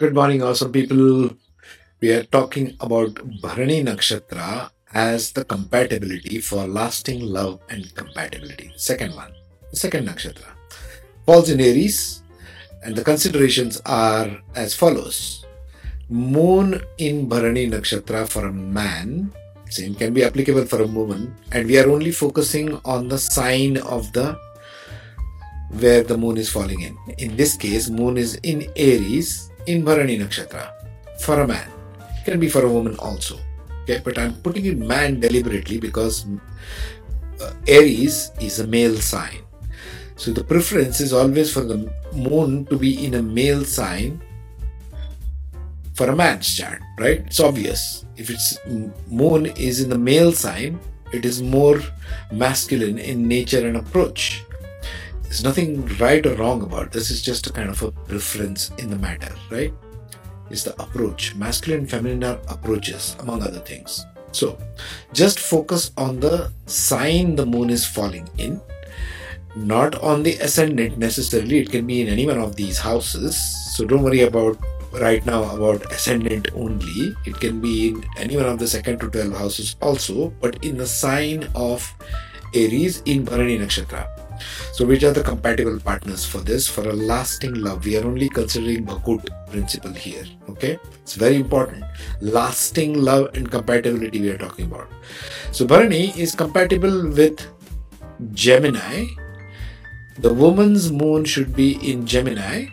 Good morning, awesome people. We are talking about Bharani Nakshatra as the compatibility for lasting love and compatibility. Second one, second nakshatra falls in Aries, and the considerations are as follows Moon in Bharani Nakshatra for a man, same can be applicable for a woman, and we are only focusing on the sign of the where the moon is falling in. In this case, moon is in Aries in Bharani Nakshatra for a man. It can be for a woman also. Okay, but I'm putting it man deliberately because uh, Aries is a male sign. So the preference is always for the moon to be in a male sign for a man's chart, right? It's obvious. If its moon is in the male sign, it is more masculine in nature and approach. There's nothing right or wrong about this. It's just a kind of a preference in the matter, right? Is the approach. Masculine and feminine are approaches, among other things. So just focus on the sign the moon is falling in, not on the ascendant necessarily. It can be in any one of these houses. So don't worry about right now about ascendant only. It can be in any one of the second to 12 houses also, but in the sign of Aries in Bharani Nakshatra. So, which are the compatible partners for this? For a lasting love, we are only considering Bhakut principle here. Okay, it's very important. Lasting love and compatibility we are talking about. So, Bharani is compatible with Gemini. The woman's moon should be in Gemini,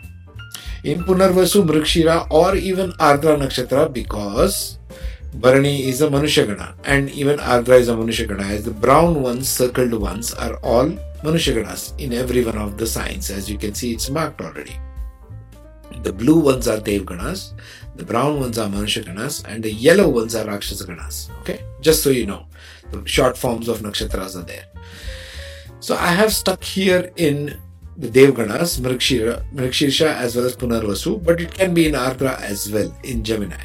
in Punarvasu, Mrikshira, or even Ardra Nakshatra because Bharani is a Manushagana and even Ardra is a Manushagana. As the brown ones, circled ones, are all Manushaganas in every one of the signs. As you can see, it's marked already. The blue ones are Devganas, the brown ones are Manushaganas, and the yellow ones are Rakshasaganas. Okay, just so you know, the short forms of nakshatras are there. So I have stuck here in the Devganas, Mrikshira, as well as Punarvasu, but it can be in Ardra as well in Gemini.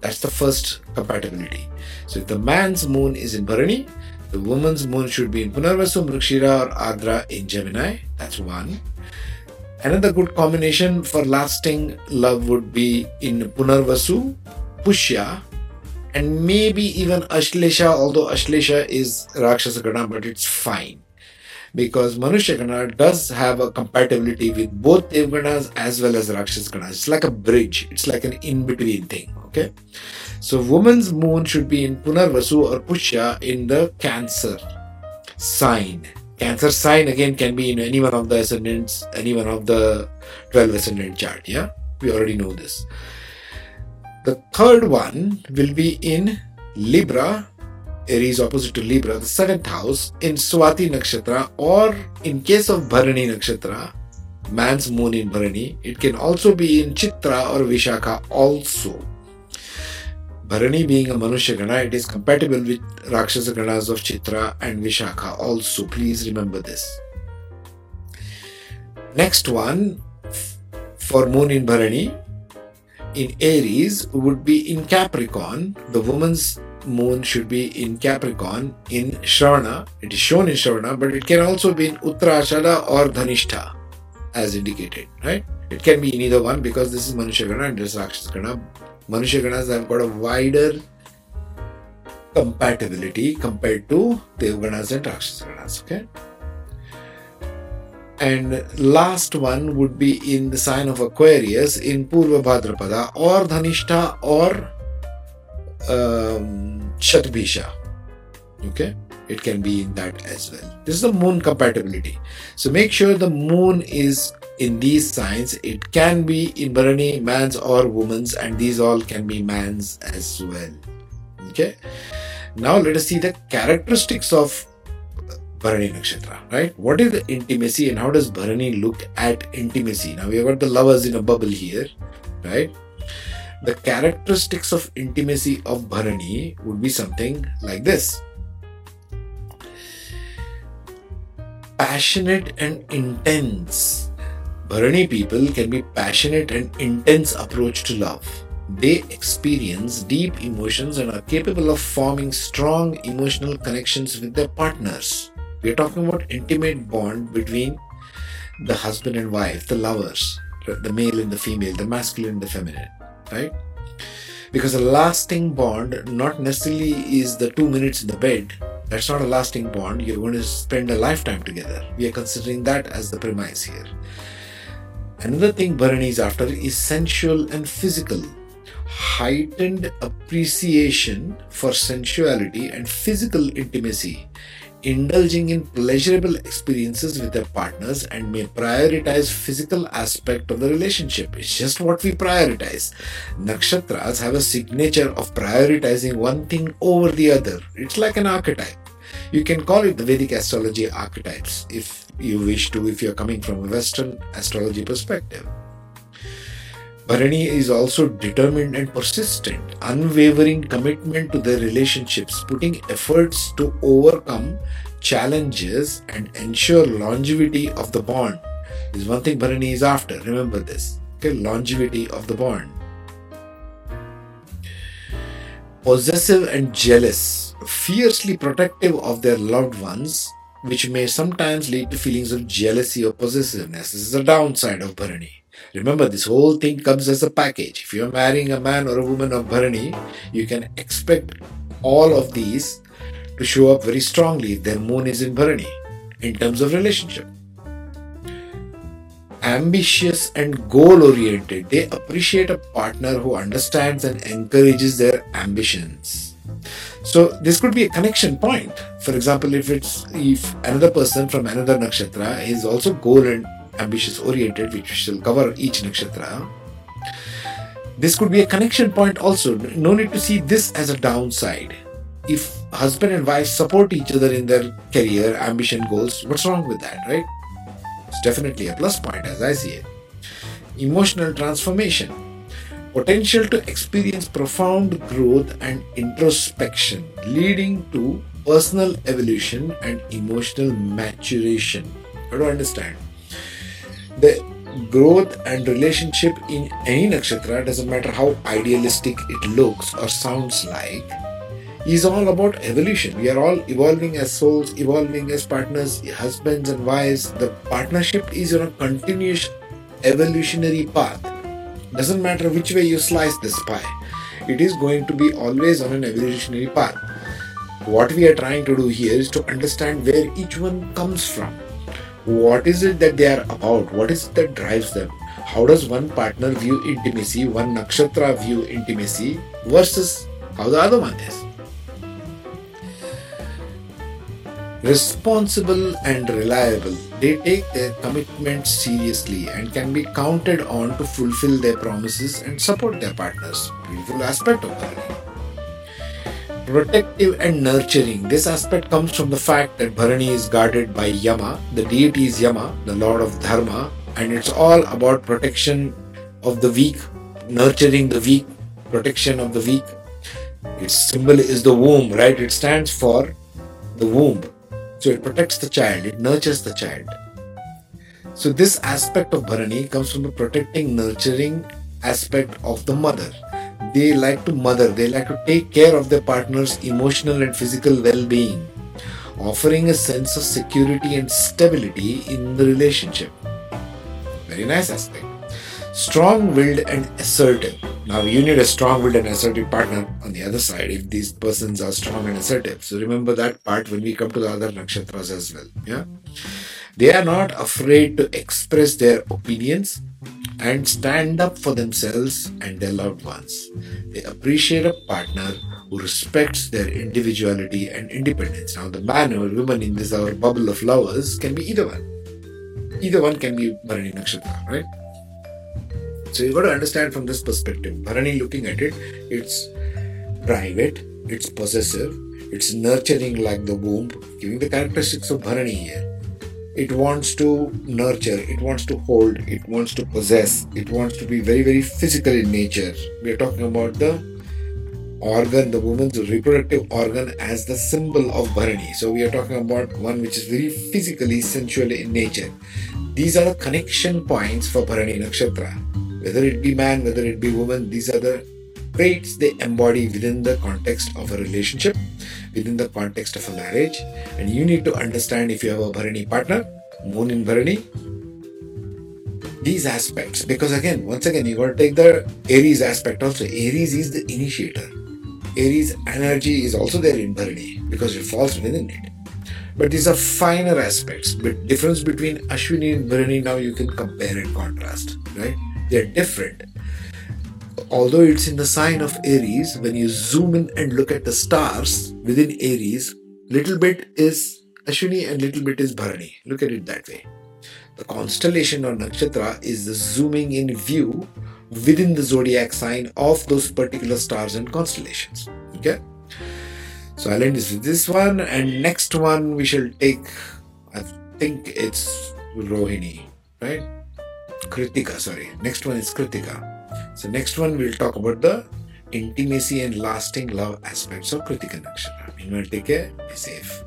That's the first compatibility. So if the man's moon is in Bharani, the woman's moon should be in Punarvasu, Mrikshira, or Ardra in Gemini. That's one. Another good combination for lasting love would be in Punarvasu, Pushya, and maybe even Ashlesha, although Ashlesha is Rakshasagana, but it's fine. Because Manushagana does have a compatibility with both Devganas as well as Rakshasaganas. It's like a bridge, it's like an in between thing. Okay. So woman's moon should be in Punarvasu or Pushya in the Cancer sign. Cancer sign again can be in any one of the ascendants, any one of the 12 ascendant chart. Yeah, we already know this. The third one will be in Libra, Aries opposite to Libra, the seventh house in Swati Nakshatra, or in case of Bharani Nakshatra, man's moon in Bharani, it can also be in Chitra or Vishaka also. Bharani being a Manusha Gana, it is compatible with Rakshasa Ganas of Chitra and Vishaka also. Please remember this. Next one for Moon in Bharani in Aries would be in Capricorn. The woman's moon should be in Capricorn in Shravana. It is shown in Shravana, but it can also be in Uttarashada or Dhanishta as indicated, right? It can be in either one because this is Manusha Gana and this is Rakshasa Gana. Manushya Ganas have got a wider compatibility compared to Devganas and Rakshasa Ganas. Okay. And last one would be in the sign of Aquarius in Purva Bhadrapada or Dhanishta or um, Shatbhisha. Okay, it can be in that as well. This is the moon compatibility. So make sure the moon is in these signs. It can be in Bharani, man's or woman's, and these all can be man's as well. Okay. Now let us see the characteristics of Bharani Nakshatra, right? What is the intimacy and how does Bharani look at intimacy? Now we have got the lovers in a bubble here, right? The characteristics of intimacy of Bharani would be something like this passionate and intense. Bharani people can be passionate and intense approach to love. They experience deep emotions and are capable of forming strong emotional connections with their partners. We are talking about intimate bond between the husband and wife, the lovers. the male and the female, the masculine and the feminine, right? Because a lasting bond not necessarily is the two minutes in the bed. That's not a lasting bond. You're going to spend a lifetime together. We are considering that as the premise here. Another thing Bharani is after is sensual and physical. Heightened appreciation for sensuality and physical intimacy indulging in pleasurable experiences with their partners and may prioritize physical aspect of the relationship. It's just what we prioritize. Nakshatras have a signature of prioritizing one thing over the other. It's like an archetype. You can call it the vedic astrology archetypes if you wish to if you're coming from a western astrology perspective Bharani is also determined and persistent, unwavering commitment to their relationships, putting efforts to overcome challenges and ensure longevity of the bond is one thing Bharani is after. Remember this. Okay, longevity of the bond. Possessive and jealous, fiercely protective of their loved ones, which may sometimes lead to feelings of jealousy or possessiveness. This is the downside of Bharani. Remember, this whole thing comes as a package. If you're marrying a man or a woman of Bharani, you can expect all of these to show up very strongly if their moon is in Bharani in terms of relationship. Ambitious and goal oriented, they appreciate a partner who understands and encourages their ambitions. So this could be a connection point. For example, if it's if another person from another nakshatra is also goal and ambitious oriented, which shall cover each nakshatra. This could be a connection point also. No need to see this as a downside. If husband and wife support each other in their career, ambition, goals, what's wrong with that, right? It's definitely a plus point as I see it. Emotional transformation. Potential to experience profound growth and introspection, leading to personal evolution and emotional maturation. How to understand? The growth and relationship in any nakshatra doesn't matter how idealistic it looks or sounds like is all about evolution. We are all evolving as souls evolving as partners husbands and wives. The partnership is on a continuous evolutionary path. Doesn't matter which way you slice this pie it is going to be always on an evolutionary path. What we are trying to do here is to understand where each one comes from what is it that they are about? What is it that drives them? How does one partner view intimacy one nakshatra view intimacy versus how the other one is? Responsible and reliable. They take their commitments seriously and can be counted on to fulfill their promises and support their partners. Beautiful aspect of that protective and nurturing. This aspect comes from the fact that Bharani is guarded by Yama, the deity is Yama, the lord of Dharma, and it's all about protection of the weak, nurturing the weak, protection of the weak. Its symbol is the womb, right? It stands for the womb. So it protects the child, it nurtures the child. So this aspect of Bharani comes from the protecting, nurturing aspect of the mother they like to mother, they like to take care of their partner's emotional and physical well being, offering a sense of security and stability in the relationship. Very nice aspect. Strong willed and assertive. Now, you need a strong willed and assertive partner on the other side if these persons are strong and assertive. So, remember that part when we come to the other nakshatras as well. Yeah. They are not afraid to express their opinions and stand up for themselves and their loved ones. They appreciate a partner who respects their individuality and independence. Now, the man or woman in this our bubble of lovers can be either one. Either one can be Bharani Nakshatra, right? So you've got to understand from this perspective. Bharani looking at it, it's private, it's possessive, it's nurturing like the womb, giving the characteristics of Bharani here it wants to nurture, it wants to hold, it wants to possess, it wants to be very, very physical in nature. We are talking about the organ, the woman's reproductive organ, as the symbol of Bharani. So, we are talking about one which is very physically sensual in nature. These are the connection points for Bharani Nakshatra. Whether it be man, whether it be woman, these are the traits they embody within the context of a relationship within the context of a marriage. And you need to understand if you have a Bharani partner, moon in Bharani, these aspects. Because again once again you got to take the aries aspect also. Aries is the initiator. Aries energy is also there in bharani because it falls within it. But these are finer aspects. But difference between ashwini and bharani now you can compare and contrast right? They're different although it's in the sign of aries when you zoom in and look at the stars within aries little bit is ashwini and little bit is bharani look at it that way the constellation or nakshatra is the zooming in view within the zodiac sign of those particular stars and constellations. Okay. So I'll end this with this one, and next one we shall take. I think it's Rohini, right? Kritika, sorry. Next one is Kritika. So next one we'll talk about the intimacy and lasting love aspects of Kritika Nakshatra. Meanwhile, take care. Be safe.